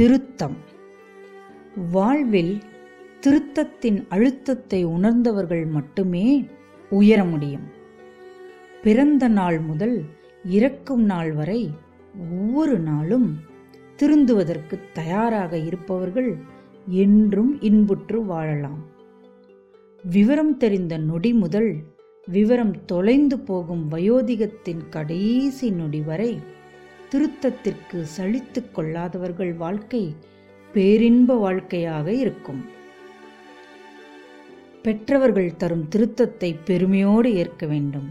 திருத்தம். வாழ்வில் திருத்தத்தின் அழுத்தத்தை உணர்ந்தவர்கள் மட்டுமே உயர முடியும். பிறந்த நாள் முதல் இறக்கும் நாள் வரை ஒவ்வொரு நாளும் திருந்துவதற்கு தயாராக இருப்பவர்கள் என்றும் இன்புற்று வாழலாம். விவரம் தெரிந்த நொடி முதல் விவரம் தொலைந்து போகும் வயோதிகத்தின் கடைசி நொடி வரை திருத்தத்திற்கு சலித்துக் கொள்ளாதவர்கள் வாழ்க்கை பேரின்ப வாழ்க்கையாக இருக்கும். பெற்றவர்கள் தரும் திருத்தத்தை பெருமையோடு ஏற்க வேண்டும்.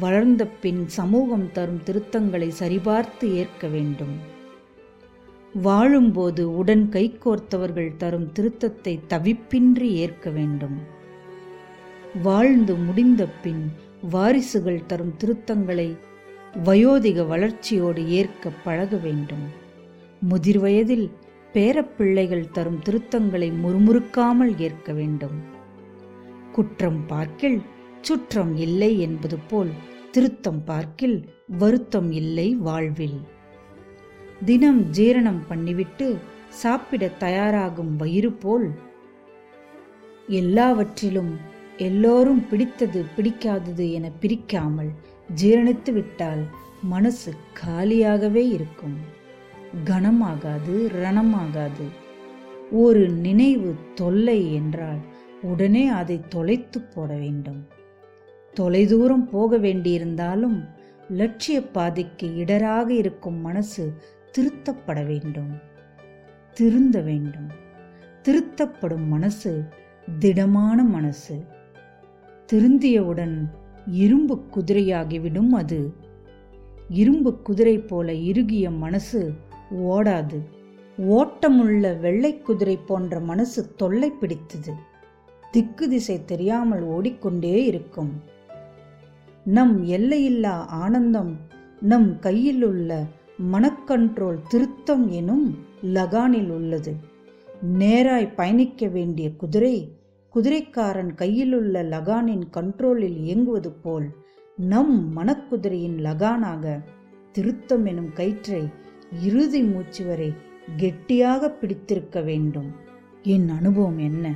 வளர்ந்த பின் சமூகம் தரும் திருத்தங்களை சரிபார்த்து ஏற்க வேண்டும். வாழும்போது உடன் கைகோர்த்தவர்கள் தரும் திருத்தத்தை தவிப்பின்றி ஏற்க வேண்டும். வாழ்ந்து முடிந்த பின் வாரிசுகள் தரும் திருத்தங்களை வயோதிக வளர்ச்சியோடு ஏற்க பழக வேண்டும். முதிர் வயதில் பேரப்பிள்ளைகள் தரும் திருத்தங்களை முறுமுறுக்காமல் ஏற்க வேண்டும். குற்றம் பார்க்கில் சுற்றம் இல்லை என்பது போல் திருத்தம் பார்க்கில் வருத்தம் இல்லை வாழ்வில். தினம் ஜீரணம் பண்ணிவிட்டு சாப்பிட தயாராகும் வயிறு போல் எல்லாவற்றிலும் எல்லோரும் பிடித்தது பிடிக்காதது என பிரிக்காமல் ஜீரணித்து விட்டால் மனசு காலியாகவே இருக்கும். கனமாகாது ரணமாகாது. ஒரு நினைவு தொல்லை என்றால் உடனே அதை தொலைத்து போட வேண்டும். தொலைதூரம் போக வேண்டியிருந்தாலும் லட்சிய பாதைக்கு இடராக இருக்கும் மனசு திருத்தப்பட வேண்டும். திருந்த வேண்டும். திருத்தப்படும் மனசு திடமான மனசு. திருந்தியவுடன் இரும்பு குதிரையாகிவிடும் அது. இரும்பு குதிரை போல இறுகிய மனசு ஓடாது. ஓட்டமுள்ள வெள்ளை குதிரை போன்ற மனசு தொல்லை பிடித்தது. திக்கு திசை தெரியாமல் ஓடிக்கொண்டே இருக்கும். நம் எல்லையில்லா ஆனந்தம் நம் கையில் உள்ள மனக்கண்ட்ரோல் திருத்தம் எனும் லகானில் உள்ளது. நேராய் பயணிக்க வேண்டிய குதிரை குதிரைக்காரன் கையிலுள்ள லகானின் கண்ட்ரோலில் இயங்குவது போல் நம் மனக்குதிரையின் லகானாக திருத்தம் எனும் கயிற்றை இறுதி மூச்சு வரை கெட்டியாக பிடித்திருக்க வேண்டும். என் அனுபவம் என்ன?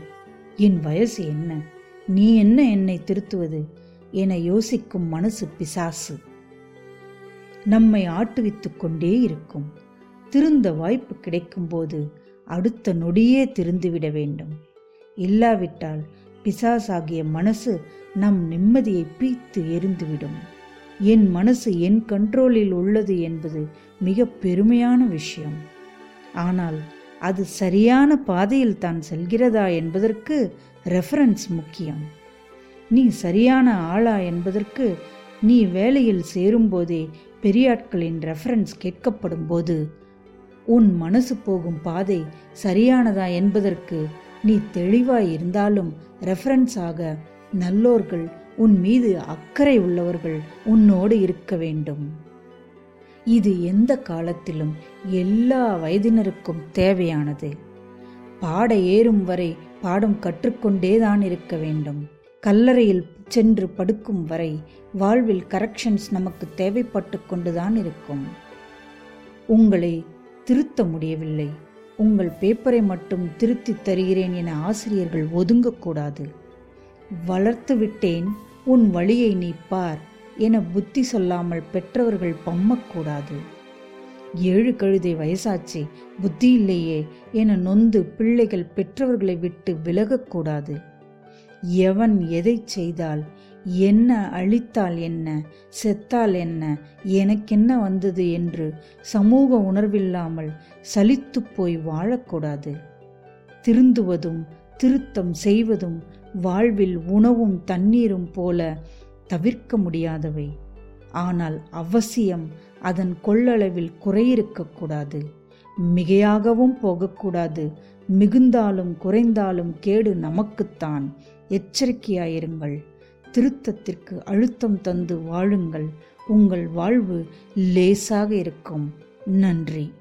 என் வயசு என்ன? நீ என்ன என்னை திருத்துவது? என யோசிக்கும் மனசு பிசாசு. நம்மை ஆட்டுவித்துக் கொண்டே இருக்கும். திருந்த வாய்ப்பு கிடைக்கும்போது அடுத்த நொடியே திருந்துவிட வேண்டும். இல்லாவிட்டால் பிசாசாகிய மனசு நம் நிம்மதியை பீத்து எரிந்துவிடும். என் மனசு என் கண்ட்ரோலில் உள்ளது என்பது மிக பெருமையான விஷயம். ஆனால் அது சரியான பாதையில் தான் செல்கிறதா என்பதற்கு ரெஃபரன்ஸ் முக்கியம். நீ சரியான ஆளா என்பதற்கு நீ வேலையில் சேரும்போதே பெரியாட்களின் ரெஃபரன்ஸ் கேட்கப்படும் போது உன் மனசு போகும் பாதை சரியானதா என்பதற்கு நீ தெளிவாய் இருந்தாலும் ரெஃபரன்ஸாக நல்லோர்கள் உன் மீது அக்கறை உள்ளவர்கள் உன்னோடு இருக்க வேண்டும். இது எந்த காலத்திலும் எல்லா வயதினருக்கும் தேவையானது. பாட ஏறும் வரை பாடம் கற்றுக்கொண்டேதான் இருக்க வேண்டும். கல்லறையில் சென்று படுக்கும் வரை வாழ்வில் கரெக்ஷன்ஸ் நமக்கு தேவைப்பட்டு கொண்டுதான் இருக்கும். உங்களை திருத்த முடியவில்லை. உங்கள் பேப்பரை மட்டும் திருத்தி தருகிறேன் என ஆசிரியர்கள் ஒதுங்கக்கூடாது. வளர்த்து விட்டேன் உன் வழியை நீ பார் என புத்தி சொல்லாமல் பெற்றவர்கள் பம்மக்கூடாது. ஏழு கழுதை வயசாச்சு புத்தி இல்லையே என நொந்து பிள்ளைகள் பெற்றவர்களை விட்டு விலகக்கூடாது. எவன் எதை செய்தால் என்ன அழித்தால் என்ன? செத்தால் என்ன? எனக்கென்ன வந்தது என்று சமூக உணர்வில்லாமல் சலித்து போய் வாழக்கூடாது. திருந்துவதும் திருத்தம் செய்வதும் வாழ்வில் உணவும் தண்ணீரும் போல தவிர்க்க முடியாதவை. ஆனால் அவசியம் அதன் கொள்ளளவில் குறையிருக்கக்கூடாது மிகையாகவும் போகக்கூடாது. மிகுந்தாலும் குறைந்தாலும் கேடு நமக்குத்தான். எச்சரிக்கையாயிருங்கள். திருத்தத்திற்கு அழுத்தம் தந்து வாழுங்கள். உங்கள் வாழ்வு லேசாக இருக்கும். நன்றி.